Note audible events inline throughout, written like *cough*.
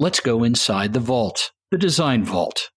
Let's go inside the vault, the design vault.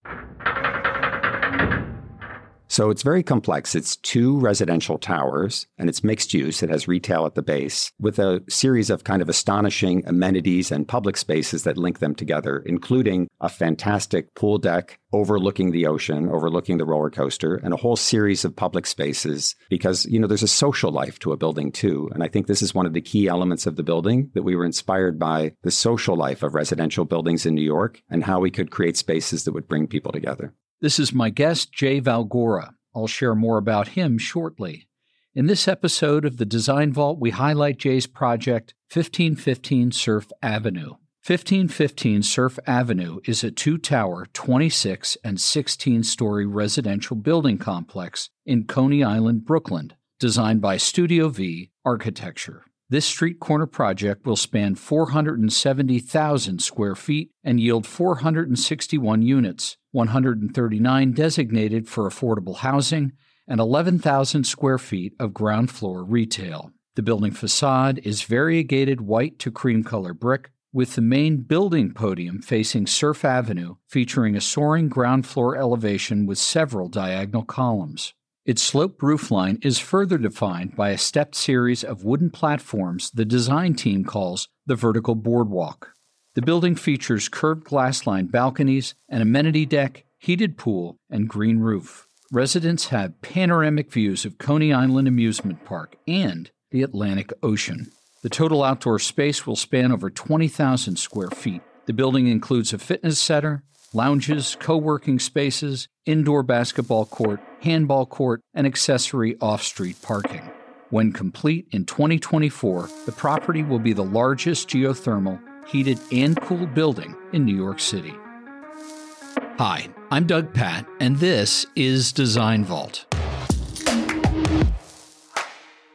So it's very complex. It's two residential towers and it's mixed use. It has retail at the base with a series of kind of astonishing amenities and public spaces that link them together, including a fantastic pool deck overlooking the ocean, overlooking the roller coaster, and a whole series of public spaces because, you know, there's a social life to a building too. And I think this is one of the key elements of the building that we were inspired by the social life of residential buildings in New York and how we could create spaces that would bring people together. This is my guest, Jay Valgora. I'll share more about him shortly. In this episode of the Design Vault, we highlight Jay's project, 1515 Surf Avenue. 1515 Surf Avenue is a two tower, 26 and 16 story residential building complex in Coney Island, Brooklyn, designed by Studio V Architecture. This street corner project will span 470,000 square feet and yield 461 units, 139 designated for affordable housing, and 11,000 square feet of ground floor retail. The building facade is variegated white to cream color brick, with the main building podium facing Surf Avenue featuring a soaring ground floor elevation with several diagonal columns. Its sloped roofline is further defined by a stepped series of wooden platforms the design team calls the vertical boardwalk. The building features curved glass lined balconies, an amenity deck, heated pool, and green roof. Residents have panoramic views of Coney Island Amusement Park and the Atlantic Ocean. The total outdoor space will span over 20,000 square feet. The building includes a fitness center, lounges, co working spaces, indoor basketball court, handball court, and accessory off street parking. When complete in 2024, the property will be the largest geothermal, heated, and cooled building in New York City. Hi, I'm Doug Patt, and this is Design Vault.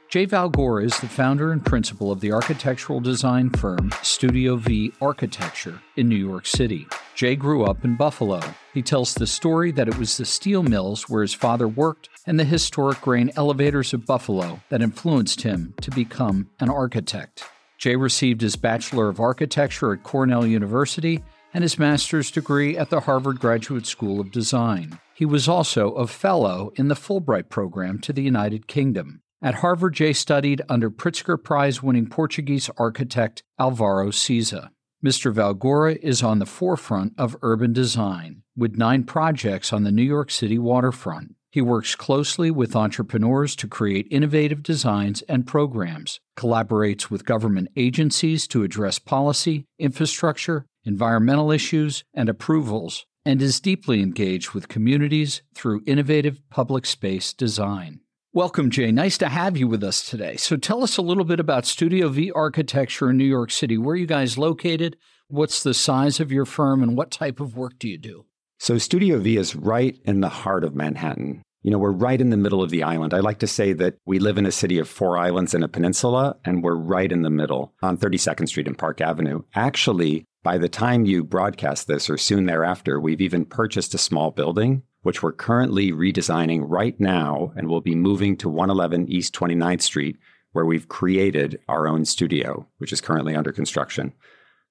Jay Valgora is the founder and principal of the architectural design firm Studio V Architecture in New York City. Jay grew up in Buffalo. He tells the story that it was the steel mills where his father worked and the historic grain elevators of Buffalo that influenced him to become an architect. Jay received his Bachelor of Architecture at Cornell University and his master's degree at the Harvard Graduate School of Design. He was also a fellow in the Fulbright program to the United Kingdom. At Harvard, Jay studied under Pritzker Prize winning Portuguese architect Alvaro Siza. Mr. Valgora is on the forefront of urban design, with nine projects on the New York City waterfront. He works closely with entrepreneurs to create innovative designs and programs, collaborates with government agencies to address policy, infrastructure, environmental issues, and approvals, and is deeply engaged with communities through innovative public space design. Welcome, Jay. Nice to have you with us today. So, tell us a little bit about Studio V Architecture in New York City. Where are you guys located? What's the size of your firm, and what type of work do you do? So, Studio V is right in the heart of Manhattan. You know, we're right in the middle of the island. I like to say that we live in a city of four islands and a peninsula, and we're right in the middle on 32nd Street and Park Avenue. Actually, by the time you broadcast this or soon thereafter, we've even purchased a small building which we're currently redesigning right now and we'll be moving to 111 East 29th Street, where we've created our own studio, which is currently under construction.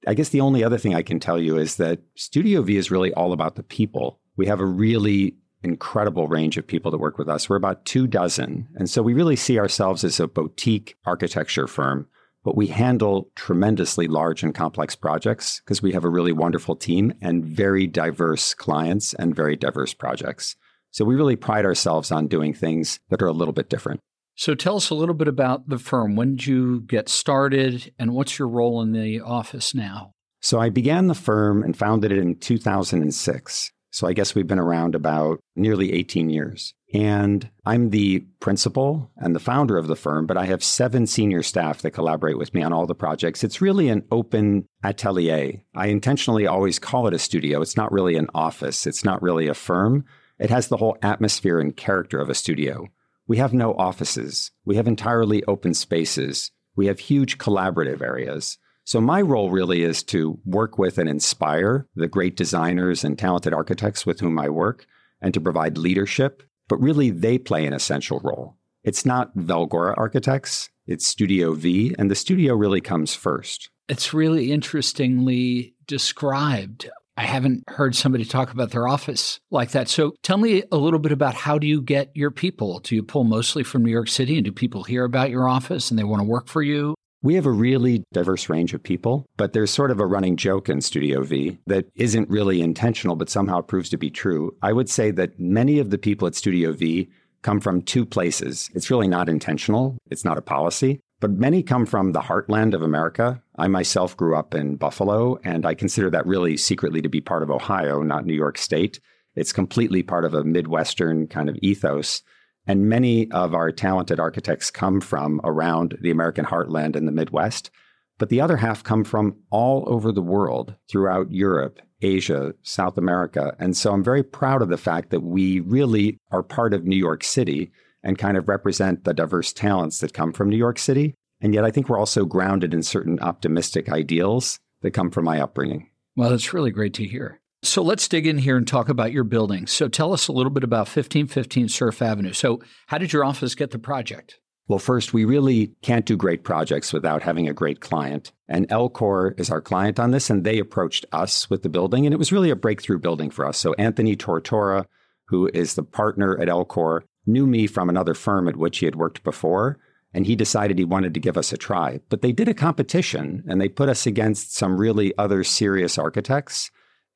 I guess the only other thing I can tell you is that Studio V is really all about the people. We have a really incredible range of people that work with us. We're about two dozen. And so we really see ourselves as a boutique architecture firm but we handle tremendously large and complex projects because we have a really wonderful team and very diverse clients and very diverse projects. So we really pride ourselves on doing things that are a little bit different. So tell us a little bit about the firm. When did you get started and what's your role in the office now? So I began the firm and founded it in 2006. So I guess we've been around about nearly 18 years. And I'm the principal and the founder of the firm, but I have seven senior staff that collaborate with me on all the projects. It's really an open atelier. I intentionally always call it a studio. It's not really an office, it's not really a firm. It has the whole atmosphere and character of a studio. We have no offices, we have entirely open spaces, we have huge collaborative areas. So, my role really is to work with and inspire the great designers and talented architects with whom I work and to provide leadership but really they play an essential role. It's not Valgora Architects, it's Studio V, and the studio really comes first. It's really interestingly described. I haven't heard somebody talk about their office like that. So tell me a little bit about how do you get your people? Do you pull mostly from New York City and do people hear about your office and they want to work for you? We have a really diverse range of people, but there's sort of a running joke in Studio V that isn't really intentional, but somehow proves to be true. I would say that many of the people at Studio V come from two places. It's really not intentional, it's not a policy, but many come from the heartland of America. I myself grew up in Buffalo, and I consider that really secretly to be part of Ohio, not New York State. It's completely part of a Midwestern kind of ethos. And many of our talented architects come from around the American heartland in the Midwest. But the other half come from all over the world, throughout Europe, Asia, South America. And so I'm very proud of the fact that we really are part of New York City and kind of represent the diverse talents that come from New York City. And yet I think we're also grounded in certain optimistic ideals that come from my upbringing. Well, that's really great to hear. So let's dig in here and talk about your building. So tell us a little bit about 1515 Surf Avenue. So, how did your office get the project? Well, first, we really can't do great projects without having a great client. And LCOR is our client on this, and they approached us with the building. And it was really a breakthrough building for us. So, Anthony Tortora, who is the partner at LCOR, knew me from another firm at which he had worked before. And he decided he wanted to give us a try. But they did a competition and they put us against some really other serious architects.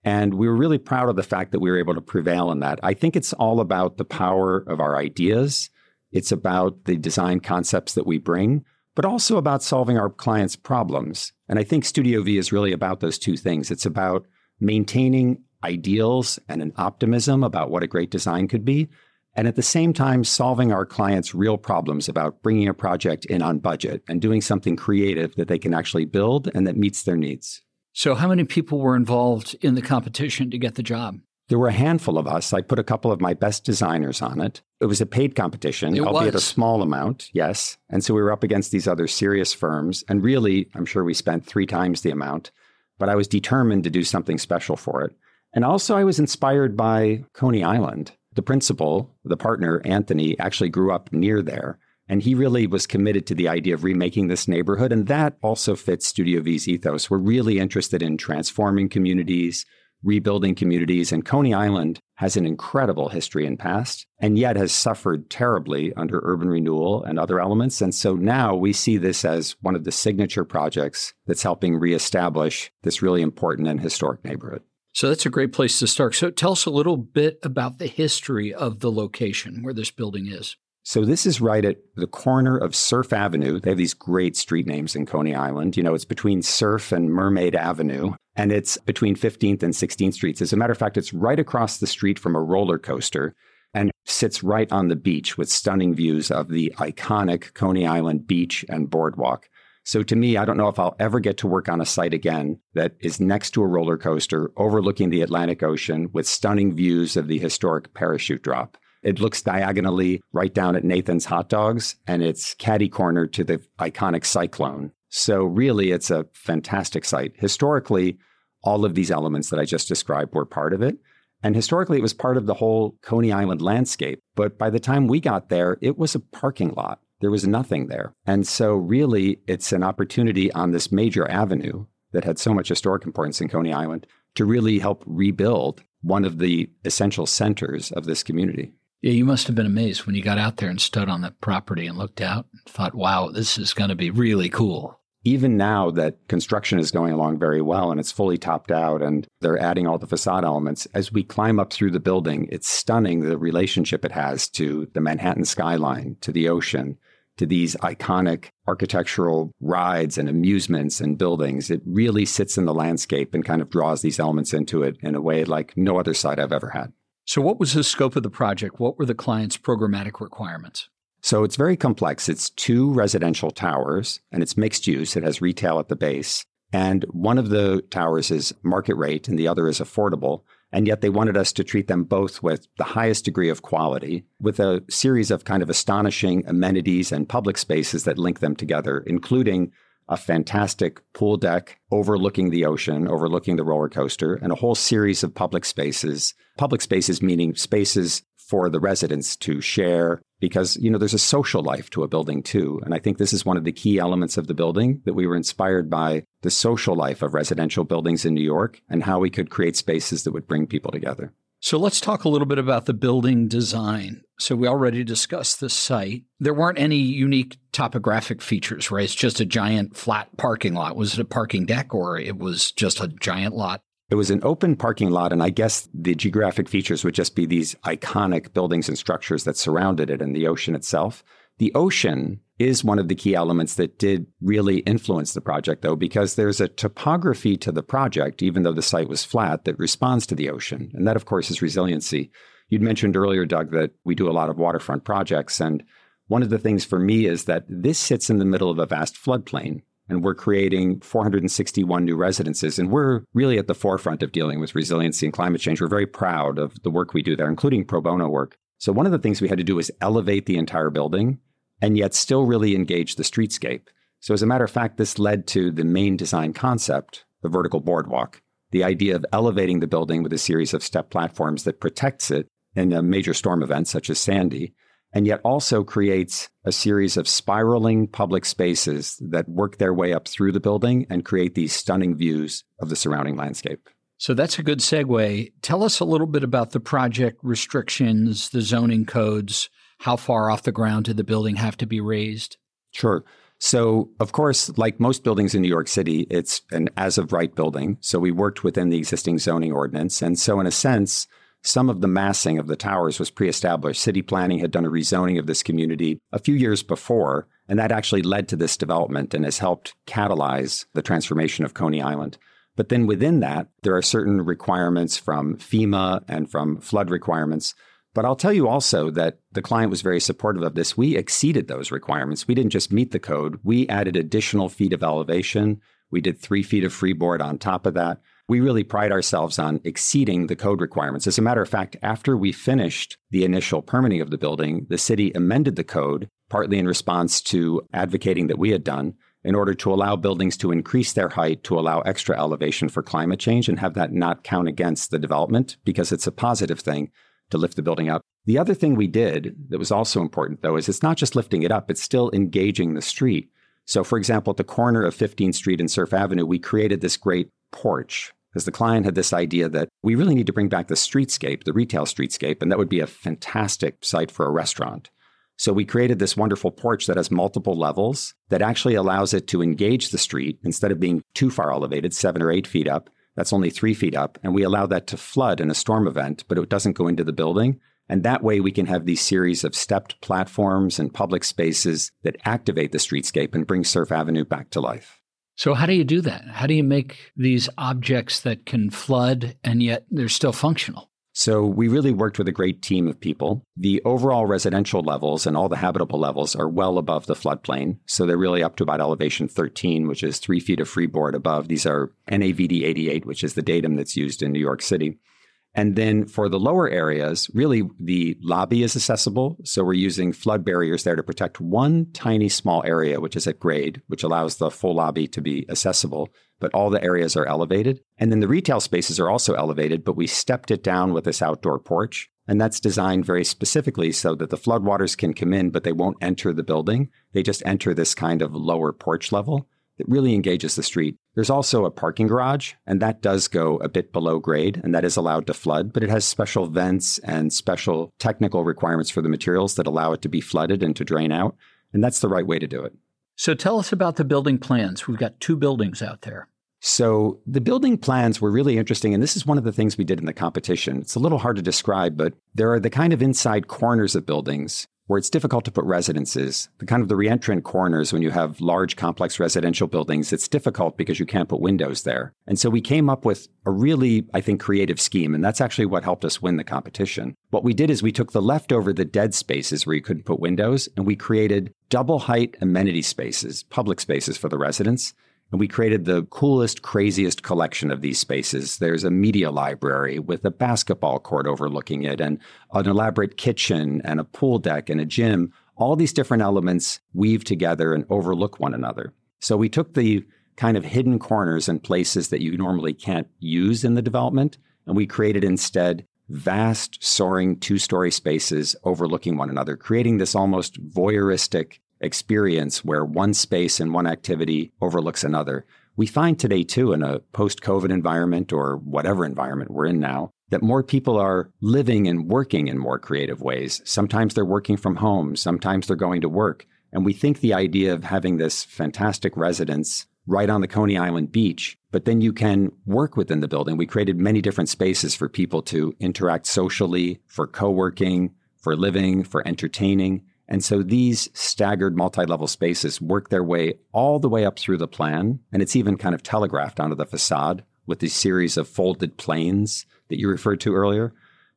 And we were really proud of the fact that we were able to prevail in that. I think it's all about the power of our ideas. It's about the design concepts that we bring, but also about solving our clients' problems. And I think Studio V is really about those two things. It's about maintaining ideals and an optimism about what a great design could be, and at the same time, solving our clients' real problems about bringing a project in on budget and doing something creative that they can actually build and that meets their needs. So, how many people were involved in the competition to get the job? There were a handful of us. I put a couple of my best designers on it. It was a paid competition, it albeit was. a small amount, yes. And so we were up against these other serious firms. And really, I'm sure we spent three times the amount, but I was determined to do something special for it. And also, I was inspired by Coney Island. The principal, the partner, Anthony, actually grew up near there. And he really was committed to the idea of remaking this neighborhood. And that also fits Studio V's ethos. We're really interested in transforming communities, rebuilding communities. And Coney Island has an incredible history and past, and yet has suffered terribly under urban renewal and other elements. And so now we see this as one of the signature projects that's helping reestablish this really important and historic neighborhood. So that's a great place to start. So tell us a little bit about the history of the location where this building is. So this is right at the corner of Surf Avenue. They have these great street names in Coney Island. You know, it's between Surf and Mermaid Avenue, and it's between 15th and 16th Streets. As a matter of fact, it's right across the street from a roller coaster and sits right on the beach with stunning views of the iconic Coney Island beach and boardwalk. So to me, I don't know if I'll ever get to work on a site again that is next to a roller coaster overlooking the Atlantic Ocean with stunning views of the historic parachute drop. It looks diagonally right down at Nathan's Hot Dogs, and it's caddy corner to the iconic Cyclone. So, really, it's a fantastic site. Historically, all of these elements that I just described were part of it. And historically, it was part of the whole Coney Island landscape. But by the time we got there, it was a parking lot. There was nothing there. And so, really, it's an opportunity on this major avenue that had so much historic importance in Coney Island to really help rebuild one of the essential centers of this community. Yeah, you must have been amazed when you got out there and stood on the property and looked out and thought, wow, this is going to be really cool. Even now that construction is going along very well and it's fully topped out and they're adding all the facade elements, as we climb up through the building, it's stunning the relationship it has to the Manhattan skyline, to the ocean, to these iconic architectural rides and amusements and buildings. It really sits in the landscape and kind of draws these elements into it in a way like no other site I've ever had. So, what was the scope of the project? What were the client's programmatic requirements? So, it's very complex. It's two residential towers and it's mixed use. It has retail at the base. And one of the towers is market rate and the other is affordable. And yet they wanted us to treat them both with the highest degree of quality, with a series of kind of astonishing amenities and public spaces that link them together, including a fantastic pool deck overlooking the ocean, overlooking the roller coaster, and a whole series of public spaces. Public spaces meaning spaces for the residents to share because you know there's a social life to a building too and i think this is one of the key elements of the building that we were inspired by the social life of residential buildings in new york and how we could create spaces that would bring people together so let's talk a little bit about the building design. So we already discussed the site. There weren't any unique topographic features right? It's just a giant flat parking lot. Was it a parking deck or it was just a giant lot? It was an open parking lot, and I guess the geographic features would just be these iconic buildings and structures that surrounded it and the ocean itself. The ocean is one of the key elements that did really influence the project, though, because there's a topography to the project, even though the site was flat, that responds to the ocean. And that, of course, is resiliency. You'd mentioned earlier, Doug, that we do a lot of waterfront projects. And one of the things for me is that this sits in the middle of a vast floodplain and we're creating 461 new residences. And we're really at the forefront of dealing with resiliency and climate change. We're very proud of the work we do there, including pro bono work. So, one of the things we had to do was elevate the entire building and yet still really engage the streetscape. So, as a matter of fact, this led to the main design concept, the vertical boardwalk, the idea of elevating the building with a series of step platforms that protects it in a major storm event such as Sandy and yet also creates a series of spiraling public spaces that work their way up through the building and create these stunning views of the surrounding landscape. So that's a good segue. Tell us a little bit about the project restrictions, the zoning codes. How far off the ground did the building have to be raised? Sure. So, of course, like most buildings in New York City, it's an as of right building. So, we worked within the existing zoning ordinance. And so, in a sense, some of the massing of the towers was pre established. City planning had done a rezoning of this community a few years before, and that actually led to this development and has helped catalyze the transformation of Coney Island. But then within that, there are certain requirements from FEMA and from flood requirements. But I'll tell you also that the client was very supportive of this. We exceeded those requirements. We didn't just meet the code, we added additional feet of elevation. We did three feet of freeboard on top of that we really pride ourselves on exceeding the code requirements. As a matter of fact, after we finished the initial permitting of the building, the city amended the code, partly in response to advocating that we had done, in order to allow buildings to increase their height to allow extra elevation for climate change and have that not count against the development because it's a positive thing to lift the building up. The other thing we did that was also important, though, is it's not just lifting it up, it's still engaging the street. So, for example, at the corner of 15th Street and Surf Avenue, we created this great porch because the client had this idea that we really need to bring back the streetscape, the retail streetscape, and that would be a fantastic site for a restaurant. So we created this wonderful porch that has multiple levels that actually allows it to engage the street instead of being too far elevated, seven or eight feet up. That's only three feet up. And we allow that to flood in a storm event, but it doesn't go into the building. And that way we can have these series of stepped platforms and public spaces that activate the streetscape and bring Surf Avenue back to life. So, how do you do that? How do you make these objects that can flood and yet they're still functional? So, we really worked with a great team of people. The overall residential levels and all the habitable levels are well above the floodplain. So, they're really up to about elevation 13, which is three feet of freeboard above. These are NAVD 88, which is the datum that's used in New York City. And then for the lower areas, really the lobby is accessible. So we're using flood barriers there to protect one tiny small area, which is at grade, which allows the full lobby to be accessible. But all the areas are elevated. And then the retail spaces are also elevated, but we stepped it down with this outdoor porch. And that's designed very specifically so that the floodwaters can come in, but they won't enter the building. They just enter this kind of lower porch level that really engages the street. There's also a parking garage, and that does go a bit below grade, and that is allowed to flood, but it has special vents and special technical requirements for the materials that allow it to be flooded and to drain out. And that's the right way to do it. So tell us about the building plans. We've got two buildings out there. So the building plans were really interesting. And this is one of the things we did in the competition. It's a little hard to describe, but there are the kind of inside corners of buildings where it's difficult to put residences. The kind of the reentrant corners when you have large complex residential buildings, it's difficult because you can't put windows there. And so we came up with a really, I think, creative scheme. And that's actually what helped us win the competition. What we did is we took the leftover, the dead spaces where you couldn't put windows, and we created double height amenity spaces, public spaces for the residents. And we created the coolest, craziest collection of these spaces. There's a media library with a basketball court overlooking it, and an elaborate kitchen, and a pool deck, and a gym. All these different elements weave together and overlook one another. So we took the kind of hidden corners and places that you normally can't use in the development, and we created instead vast, soaring two story spaces overlooking one another, creating this almost voyeuristic experience where one space and one activity overlooks another. We find today, too, in a post COVID environment or whatever environment we're in now, that more people are living and working in more creative ways. Sometimes they're working from home, sometimes they're going to work. And we think the idea of having this fantastic residence right on the Coney Island beach, but then you can work within the building. We created many different spaces for people to interact socially, for co working, for living, for entertaining. And so these staggered multi level spaces work their way all the way up through the plan. And it's even kind of telegraphed onto the facade with these series of folded planes that you referred to earlier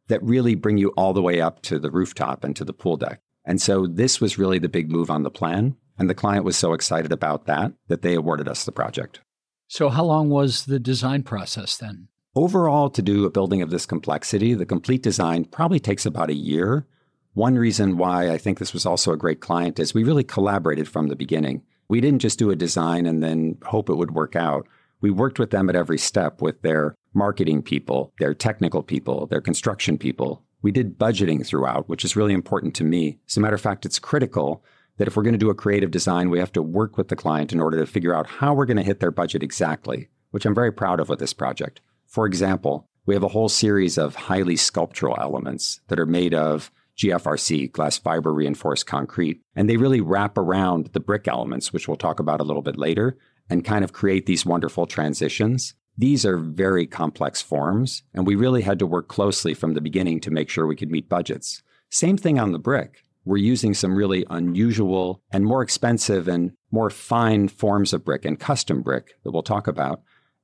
that really bring you all the way up to the rooftop and to the pool deck. And so this was really the big move on the plan. And the client was so excited about that that they awarded us the project. So, how long was the design process then? Overall, to do a building of this complexity, the complete design probably takes about a year. One reason why I think this was also a great client is we really collaborated from the beginning. We didn't just do a design and then hope it would work out. We worked with them at every step with their marketing people, their technical people, their construction people. We did budgeting throughout, which is really important to me. As a matter of fact, it's critical that if we're going to do a creative design, we have to work with the client in order to figure out how we're going to hit their budget exactly, which I'm very proud of with this project. For example, we have a whole series of highly sculptural elements that are made of GFRC, glass fiber reinforced concrete, and they really wrap around the brick elements, which we'll talk about a little bit later, and kind of create these wonderful transitions. These are very complex forms, and we really had to work closely from the beginning to make sure we could meet budgets. Same thing on the brick we're using some really unusual and more expensive and more fine forms of brick and custom brick that we'll talk about.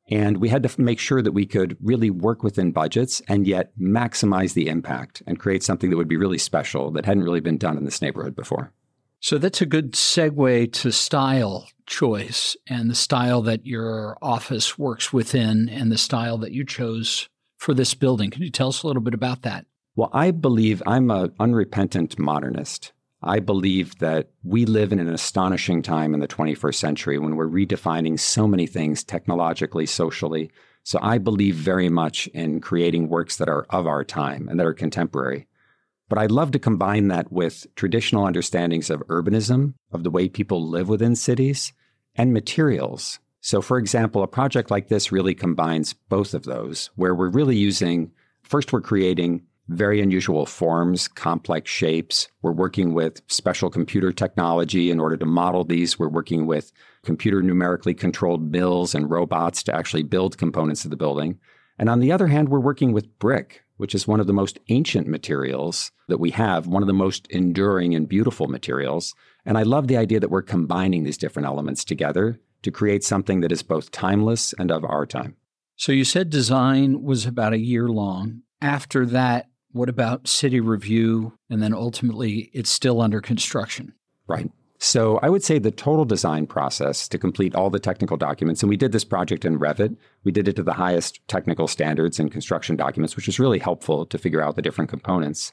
And we had to make sure that we could really work within budgets and yet maximize the impact and create something that would be really special that hadn't really been done in this neighborhood before. So that's a good segue to style choice and the style that your office works within and the style that you chose for this building. Can you tell us a little bit about that? Well, I believe I'm an unrepentant modernist. I believe that we live in an astonishing time in the 21st century when we're redefining so many things technologically, socially. So I believe very much in creating works that are of our time and that are contemporary. But I'd love to combine that with traditional understandings of urbanism, of the way people live within cities, and materials. So, for example, a project like this really combines both of those, where we're really using first, we're creating very unusual forms, complex shapes. We're working with special computer technology in order to model these. We're working with computer numerically controlled mills and robots to actually build components of the building. And on the other hand, we're working with brick, which is one of the most ancient materials that we have, one of the most enduring and beautiful materials. And I love the idea that we're combining these different elements together to create something that is both timeless and of our time. So you said design was about a year long. After that, what about city review? And then ultimately, it's still under construction. Right. So I would say the total design process to complete all the technical documents, and we did this project in Revit. We did it to the highest technical standards in construction documents, which was really helpful to figure out the different components.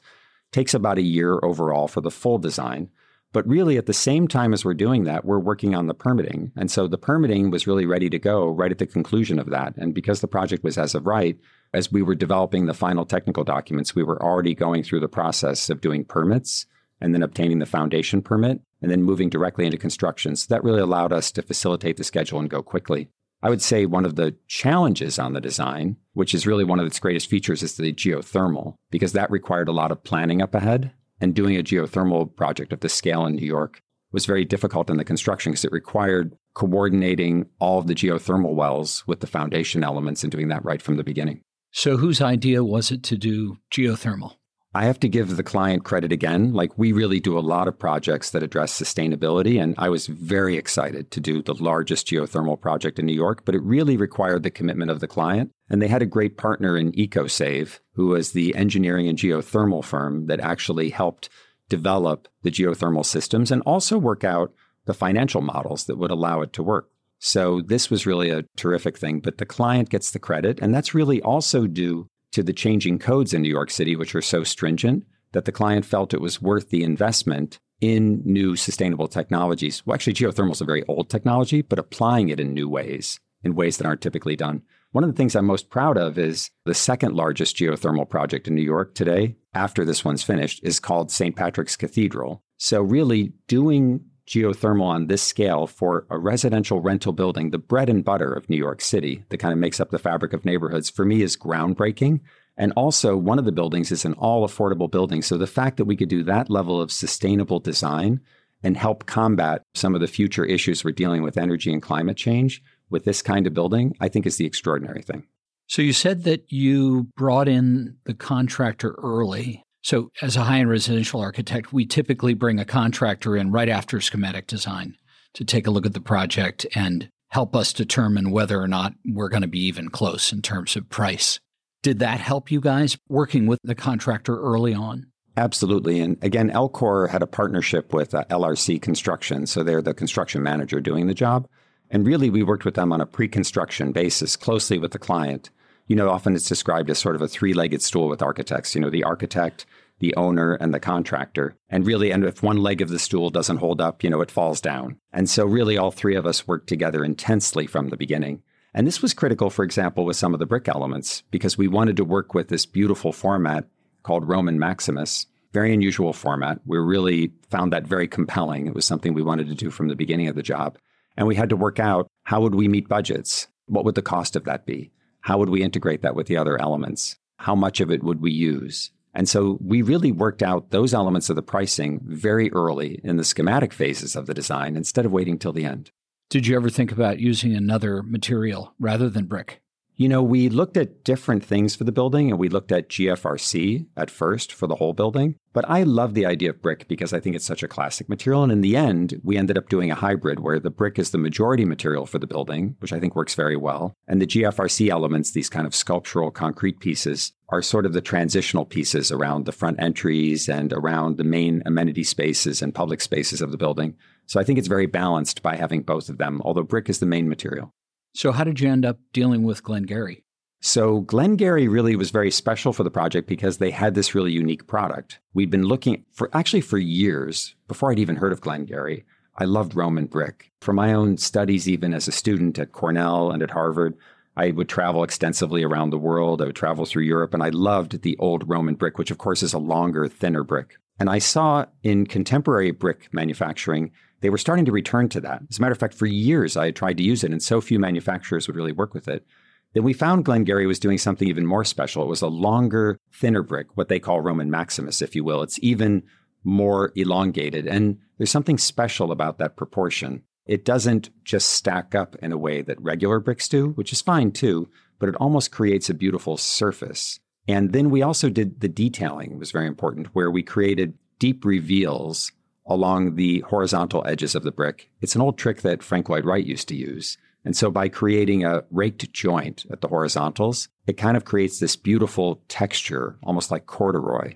Takes about a year overall for the full design. But really, at the same time as we're doing that, we're working on the permitting. And so the permitting was really ready to go right at the conclusion of that. And because the project was as of right, as we were developing the final technical documents, we were already going through the process of doing permits and then obtaining the foundation permit and then moving directly into construction. So that really allowed us to facilitate the schedule and go quickly. I would say one of the challenges on the design, which is really one of its greatest features, is the geothermal, because that required a lot of planning up ahead. And doing a geothermal project of this scale in New York was very difficult in the construction because it required coordinating all of the geothermal wells with the foundation elements and doing that right from the beginning. So, whose idea was it to do geothermal? I have to give the client credit again. Like, we really do a lot of projects that address sustainability. And I was very excited to do the largest geothermal project in New York, but it really required the commitment of the client. And they had a great partner in EcoSave, who was the engineering and geothermal firm that actually helped develop the geothermal systems and also work out the financial models that would allow it to work. So this was really a terrific thing, but the client gets the credit. And that's really also due to the changing codes in New York City, which are so stringent that the client felt it was worth the investment in new sustainable technologies. Well, actually, geothermal is a very old technology, but applying it in new ways, in ways that aren't typically done. One of the things I'm most proud of is the second largest geothermal project in New York today, after this one's finished, is called St. Patrick's Cathedral. So, really doing geothermal on this scale for a residential rental building, the bread and butter of New York City that kind of makes up the fabric of neighborhoods, for me is groundbreaking. And also, one of the buildings is an all affordable building. So, the fact that we could do that level of sustainable design and help combat some of the future issues we're dealing with energy and climate change with this kind of building, I think is the extraordinary thing. So you said that you brought in the contractor early. So as a high-end residential architect, we typically bring a contractor in right after schematic design to take a look at the project and help us determine whether or not we're going to be even close in terms of price. Did that help you guys working with the contractor early on? Absolutely. And again, LCOR had a partnership with uh, LRC Construction. So they're the construction manager doing the job. And really, we worked with them on a pre construction basis closely with the client. You know, often it's described as sort of a three legged stool with architects, you know, the architect, the owner, and the contractor. And really, and if one leg of the stool doesn't hold up, you know, it falls down. And so, really, all three of us worked together intensely from the beginning. And this was critical, for example, with some of the brick elements, because we wanted to work with this beautiful format called Roman Maximus. Very unusual format. We really found that very compelling. It was something we wanted to do from the beginning of the job. And we had to work out how would we meet budgets? What would the cost of that be? How would we integrate that with the other elements? How much of it would we use? And so we really worked out those elements of the pricing very early in the schematic phases of the design instead of waiting till the end. Did you ever think about using another material rather than brick? You know, we looked at different things for the building and we looked at GFRC at first for the whole building. But I love the idea of brick because I think it's such a classic material. And in the end, we ended up doing a hybrid where the brick is the majority material for the building, which I think works very well. And the GFRC elements, these kind of sculptural concrete pieces, are sort of the transitional pieces around the front entries and around the main amenity spaces and public spaces of the building. So I think it's very balanced by having both of them, although brick is the main material. So, how did you end up dealing with Glen-Gery? So, Glen-Gery really was very special for the project because they had this really unique product. We'd been looking for actually for years before I'd even heard of Glen-Gery. I loved Roman brick. From my own studies, even as a student at Cornell and at Harvard, I would travel extensively around the world. I would travel through Europe, and I loved the old Roman brick, which of course is a longer, thinner brick. And I saw in contemporary brick manufacturing they were starting to return to that. As a matter of fact, for years I had tried to use it, and so few manufacturers would really work with it. Then we found Glen-Gery was doing something even more special. It was a longer, thinner brick, what they call Roman Maximus, if you will. It's even more elongated. And there's something special about that proportion. It doesn't just stack up in a way that regular bricks do, which is fine too, but it almost creates a beautiful surface. And then we also did the detailing, was very important, where we created deep reveals along the horizontal edges of the brick. It's an old trick that Frank Lloyd Wright used to use. And so by creating a raked joint at the horizontals, it kind of creates this beautiful texture, almost like corduroy.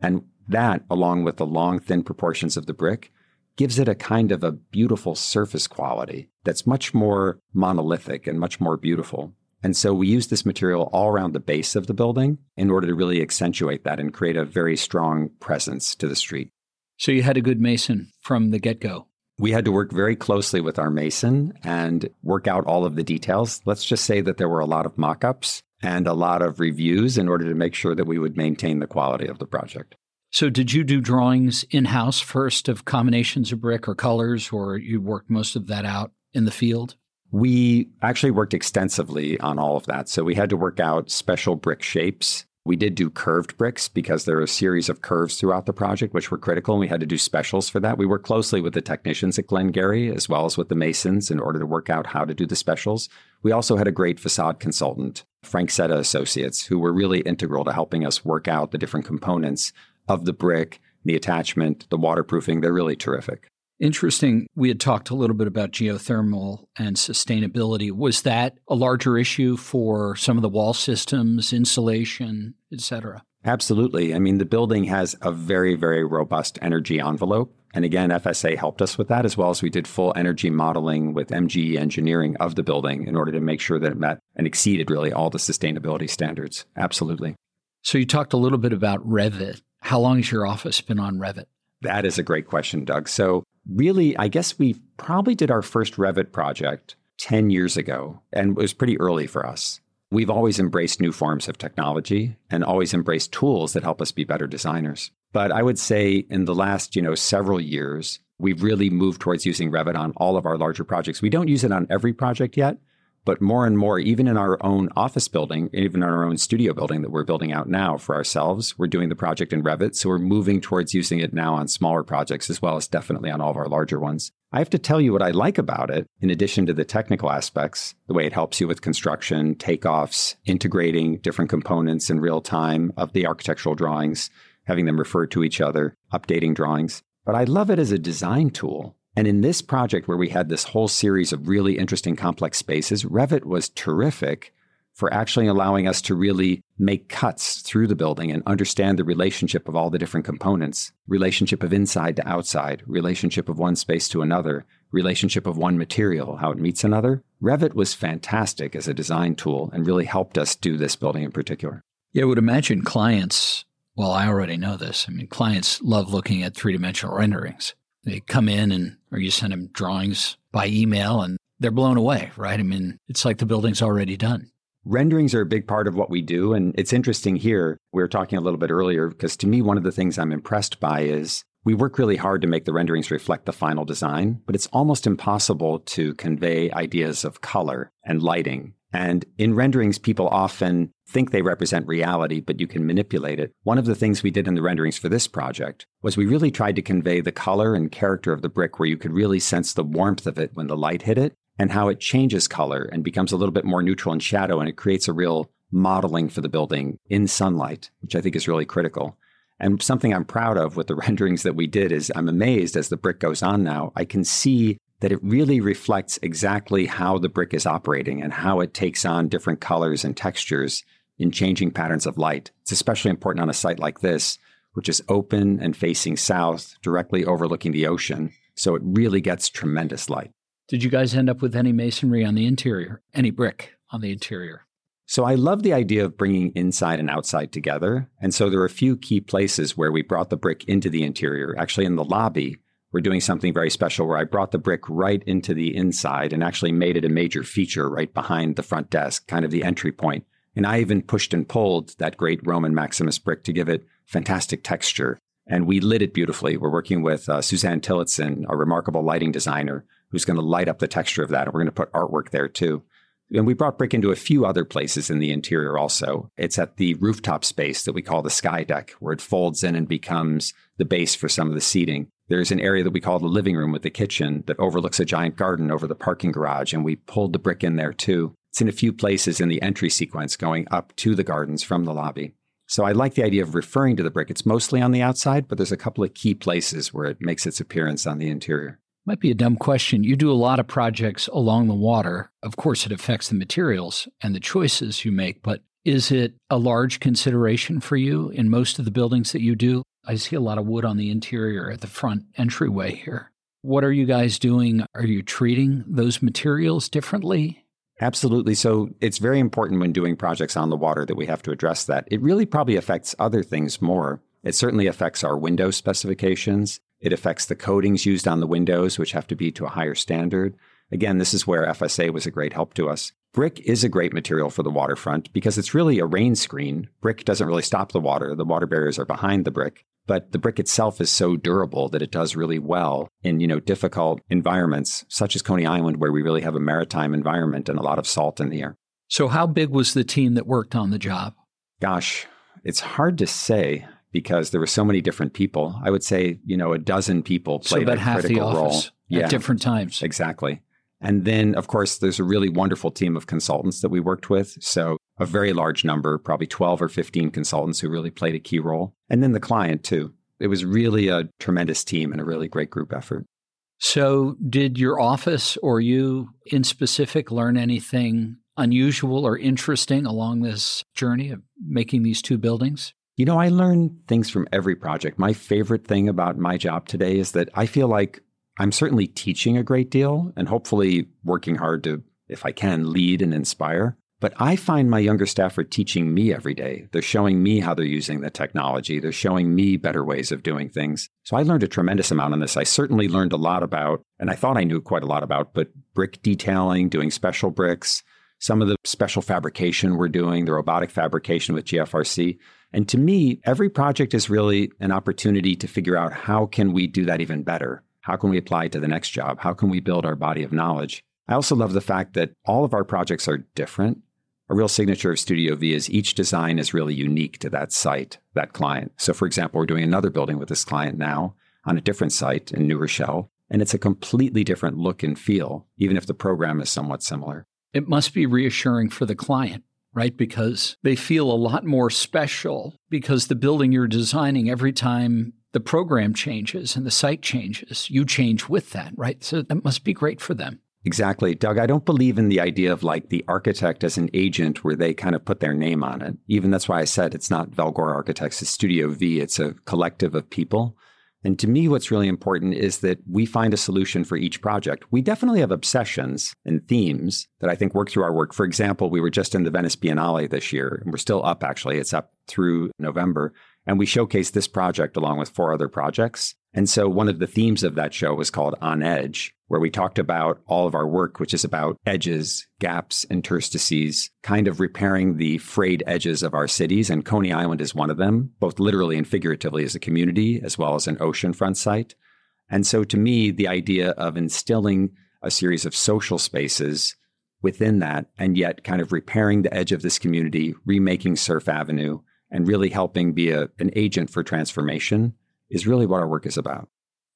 And that, along with the long, thin proportions of the brick, gives it a kind of a beautiful surface quality that's much more monolithic and much more beautiful. And so we use this material all around the base of the building in order to really accentuate that and create a very strong presence to the street. So you had a good mason from the get go. We had to work very closely with our mason and work out all of the details. Let's just say that there were a lot of mock ups and a lot of reviews in order to make sure that we would maintain the quality of the project. So, did you do drawings in house first of combinations of brick or colors, or you worked most of that out in the field? We actually worked extensively on all of that. So, we had to work out special brick shapes we did do curved bricks because there are a series of curves throughout the project, which were critical, and we had to do specials for that. We worked closely with the technicians at Glen-Gery as well as with the masons in order to work out how to do the specials. We also had a great facade consultant, Frank Seta Associates, who were really integral to helping us work out the different components of the brick, the attachment, the waterproofing. They're really terrific. Interesting. We had talked a little bit about geothermal and sustainability. Was that a larger issue for some of the wall systems, insulation, et cetera? Absolutely. I mean, the building has a very, very robust energy envelope. And again, FSA helped us with that, as well as we did full energy modeling with MGE engineering of the building in order to make sure that it met and exceeded really all the sustainability standards. Absolutely. So you talked a little bit about Revit. How long has your office been on Revit? That is a great question, Doug. So really, I guess we probably did our first Revit project 10 years ago, and it was pretty early for us. We've always embraced new forms of technology and always embraced tools that help us be better designers. But I would say in the last, you know, several years, we've really moved towards using Revit on all of our larger projects. We don't use it on every project yet, but more and more, even in our own office building, even in our own studio building that we're building out now for ourselves, we're doing the project in Revit. So we're moving towards using it now on smaller projects as well as definitely on all of our larger ones. I have to tell you what I like about it, in addition to the technical aspects, the way it helps you with construction, takeoffs, integrating different components in real time of the architectural drawings, having them refer to each other, updating drawings. But I love it as a design tool and in this project, where we had this whole series of really interesting complex spaces, Revit was terrific for actually allowing us to really make cuts through the building and understand the relationship of all the different components relationship of inside to outside, relationship of one space to another, relationship of one material, how it meets another. Revit was fantastic as a design tool and really helped us do this building in particular. Yeah, I would imagine clients, well, I already know this. I mean, clients love looking at three dimensional renderings. They come in and or you send them drawings by email and they're blown away, right? I mean, it's like the building's already done. Renderings are a big part of what we do. And it's interesting here. We were talking a little bit earlier because to me, one of the things I'm impressed by is we work really hard to make the renderings reflect the final design, but it's almost impossible to convey ideas of color and lighting and in renderings, people often think they represent reality, but you can manipulate it. One of the things we did in the renderings for this project was we really tried to convey the color and character of the brick where you could really sense the warmth of it when the light hit it and how it changes color and becomes a little bit more neutral in shadow. And it creates a real modeling for the building in sunlight, which I think is really critical. And something I'm proud of with the *laughs* renderings that we did is I'm amazed as the brick goes on now, I can see that it really reflects exactly how the brick is operating and how it takes on different colors and textures in changing patterns of light. It's especially important on a site like this, which is open and facing south, directly overlooking the ocean. So it really gets tremendous light. Did you guys end up with any masonry on the interior, any brick on the interior? So I love the idea of bringing inside and outside together. And so there are a few key places where we brought the brick into the interior. Actually, in the lobby, we're doing something very special where I brought the brick right into the inside and actually made it a major feature right behind the front desk, kind of the entry point. And I even pushed and pulled that great Roman Maximus brick to give it fantastic texture. And we lit it beautifully. We're working with uh, Suzan Tillotson, a remarkable lighting designer, who's going to light up the texture of that. And we're going to put artwork there too. And we brought brick into a few other places in the interior also. It's at the rooftop space that we call the sky deck, where it folds in and becomes the base for some of the seating. There's an area that we call the living room with the kitchen that overlooks a giant garden over the parking garage, and we pulled the brick in there too. It's in a few places in the entry sequence going up to the gardens from the lobby. So I like the idea of referring to the brick. It's mostly on the outside, but there's a couple of key places where it makes its appearance on the interior. Might be a dumb question. You do a lot of projects along the water. Of course, it affects the materials and the choices you make, but is it a large consideration for you in most of the buildings that you do? I see a lot of wood on the interior at the front entryway here. What are you guys doing? Are you treating those materials differently? Absolutely. So it's very important when doing projects on the water that we have to address that. It really probably affects other things more. It certainly affects our window specifications. It affects the coatings used on the windows, which have to be to a higher standard. Again, this is where FSA was a great help to us. Brick is a great material for the waterfront because it's really a rain screen. Brick doesn't really stop the water. The water barriers are behind the brick, but the brick itself is so durable that it does really well in, you know, difficult environments such as Coney Island where we really have a maritime environment and a lot of salt in the air. So how big was the team that worked on the job? Gosh, it's hard to say because there were so many different people. I would say, you know, a dozen people played so about a half critical the role. office at different times. Exactly. And then, of course, there's a really wonderful team of consultants that we worked with. So, a very large number, probably 12 or 15 consultants who really played a key role. And then the client, too. It was really a tremendous team and a really great group effort. So, did your office or you in specific learn anything unusual or interesting along this journey of making these two buildings? You know, I learn things from every project. My favorite thing about my job today is that I feel like I'm certainly teaching a great deal and hopefully working hard to, if I can, lead and inspire. But I find my younger staff are teaching me every day. They're showing me how they're using the technology. They're showing me better ways of doing things. So I learned a tremendous amount on this. I certainly learned a lot about, and I thought I knew quite a lot about, but brick detailing, doing special bricks, some of the special fabrication we're doing, the robotic fabrication with GFRC. And to me, every project is really an opportunity to figure out how can we do that even better? How can we apply it to the next job? How can we build our body of knowledge? I also love the fact that all of our projects are different. A real signature of Studio V is each design is really unique to that site, that client. So, for example, we're doing another building with this client now on a different site in New Rochelle, and it's a completely different look and feel, even if the program is somewhat similar. It must be reassuring for the client, right? Because they feel a lot more special because the building you're designing every time the program changes and the site changes, you change with that, right? So that must be great for them. Exactly. Doug, I don't believe in the idea of like the architect as an agent where they kind of put their name on it. Even that's why I said it's not Valgora Architects, it's Studio V. It's a collective of people. And to me, what's really important is that we find a solution for each project. We definitely have obsessions and themes that I think work through our work. For example, we were just in the Venice Biennale this year, and we're still up actually. It's up through November. And we showcased this project along with four other projects. And so one of the themes of that show was called On Edge, where we talked about all of our work, which is about edges, gaps, interstices, kind of repairing the frayed edges of our cities. And Coney Island is one of them, both literally and figuratively as a community, as well as an oceanfront site. And so to me, the idea of instilling a series of social spaces within that, and yet kind of repairing the edge of this community, remaking Surf Avenue, and really helping be a, an agent for transformation is really what our work is about.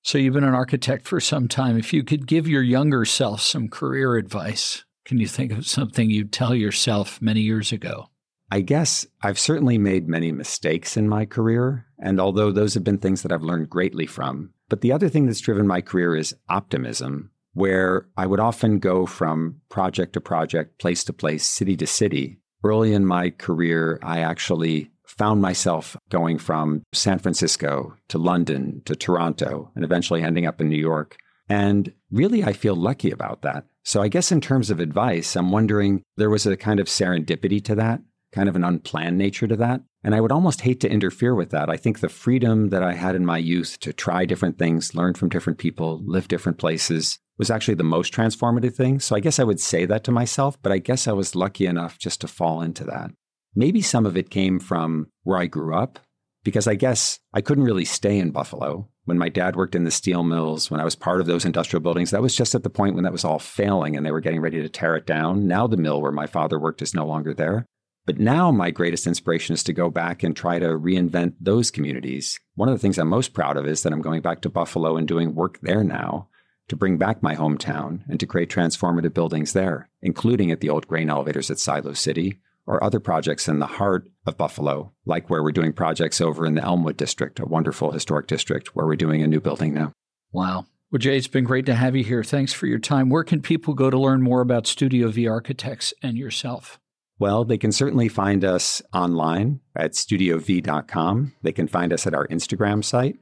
So you've been an architect for some time. If you could give your younger self some career advice, can you think of something you'd tell yourself many years ago? I guess I've certainly made many mistakes in my career. And although those have been things that I've learned greatly from, but the other thing that's driven my career is optimism, where I would often go from project to project, place to place, city to city. Early in my career, I actually found myself going from San Francisco to London to Toronto and eventually ending up in New York. And really, I feel lucky about that. So, I guess in terms of advice, I'm wondering there was a kind of serendipity to that, kind of an unplanned nature to that. And I would almost hate to interfere with that. I think the freedom that I had in my youth to try different things, learn from different people, live different places was actually the most transformative thing. So, I guess I would say that to myself, but I guess I was lucky enough just to fall into that. Maybe some of it came from where I grew up, because I guess I couldn't really stay in Buffalo. When my dad worked in the steel mills, when I was part of those industrial buildings, that was just at the point when that was all failing and they were getting ready to tear it down. Now the mill where my father worked is no longer there. But now my greatest inspiration is to go back and try to reinvent those communities. One of the things I'm most proud of is that I'm going back to Buffalo and doing work there now to bring back my hometown and to create transformative buildings there, including at the old grain elevators at Silo City, or other projects in the heart of Buffalo, like where we're doing projects over in the Elmwood District, a wonderful historic district where we're doing a new building now. Wow. Well, Jay, it's been great to have you here. Thanks for your time. Where can people go to learn more about Studio V Architects and yourself? Well, they can certainly find us online at studiov.com. They can find us at our Instagram site.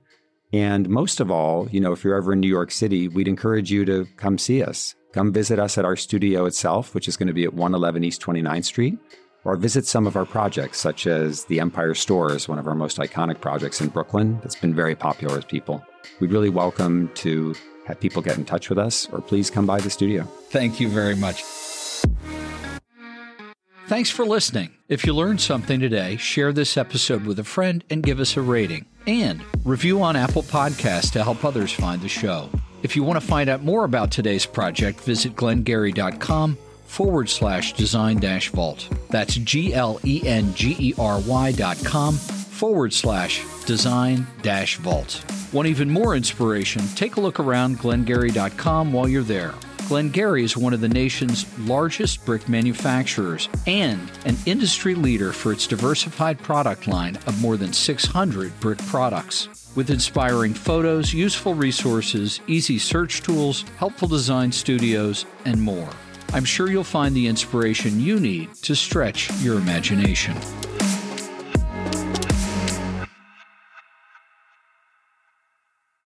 And most of all, you know, if you're ever in New York City, we'd encourage you to come see us. Come visit us at our studio itself, which is going to be at 111 East 29th Street or visit some of our projects, such as the Empire Stores, one of our most iconic projects in Brooklyn that's been very popular with people. We'd really welcome to have people get in touch with us, or please come by the studio. Thank you very much. Thanks for listening. If you learned something today, share this episode with a friend and give us a rating. And review on Apple Podcasts to help others find the show. If you want to find out more about today's project, visit glengery.com forward slash design dash vault. That's G L E N G E R Y dot com forward slash design dash vault. Want even more inspiration? Take a look around glengery.com while you're there. Glen-Gery is one of the nation's largest brick manufacturers and an industry leader for its diversified product line of more than 600 brick products. With inspiring photos, useful resources, easy search tools, helpful design studios, and more. I'm sure you'll find the inspiration you need to stretch your imagination.